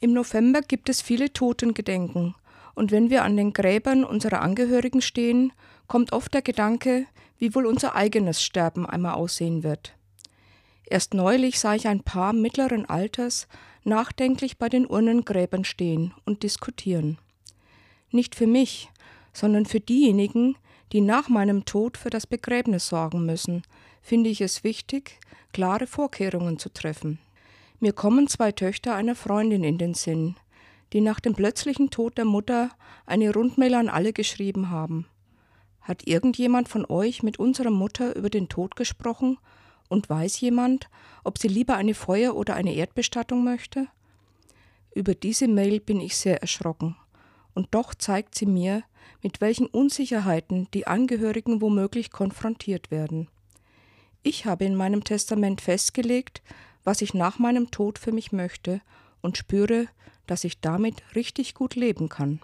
Im November gibt es viele Totengedenken, und wenn wir an den Gräbern unserer Angehörigen stehen, kommt oft der Gedanke, wie wohl unser eigenes Sterben einmal aussehen wird. Erst neulich sah ich ein Paar mittleren Alters nachdenklich bei den Urnengräbern stehen und diskutieren. Nicht für mich, sondern für diejenigen, die nach meinem Tod für das Begräbnis sorgen müssen, finde ich es wichtig, klare Vorkehrungen zu treffen. Mir kommen zwei Töchter einer Freundin in den Sinn, die nach dem plötzlichen Tod der Mutter eine Rundmail an alle geschrieben haben. Hat irgendjemand von euch mit unserer Mutter über den Tod gesprochen und weiß jemand, ob sie lieber eine Feuer- oder eine Erdbestattung möchte? Über diese Mail bin ich sehr erschrocken. Und doch zeigt sie mir, mit welchen Unsicherheiten die Angehörigen womöglich konfrontiert werden. Ich habe in meinem Testament festgelegt, was ich nach meinem Tod für mich möchte und spüre, dass ich damit richtig gut leben kann.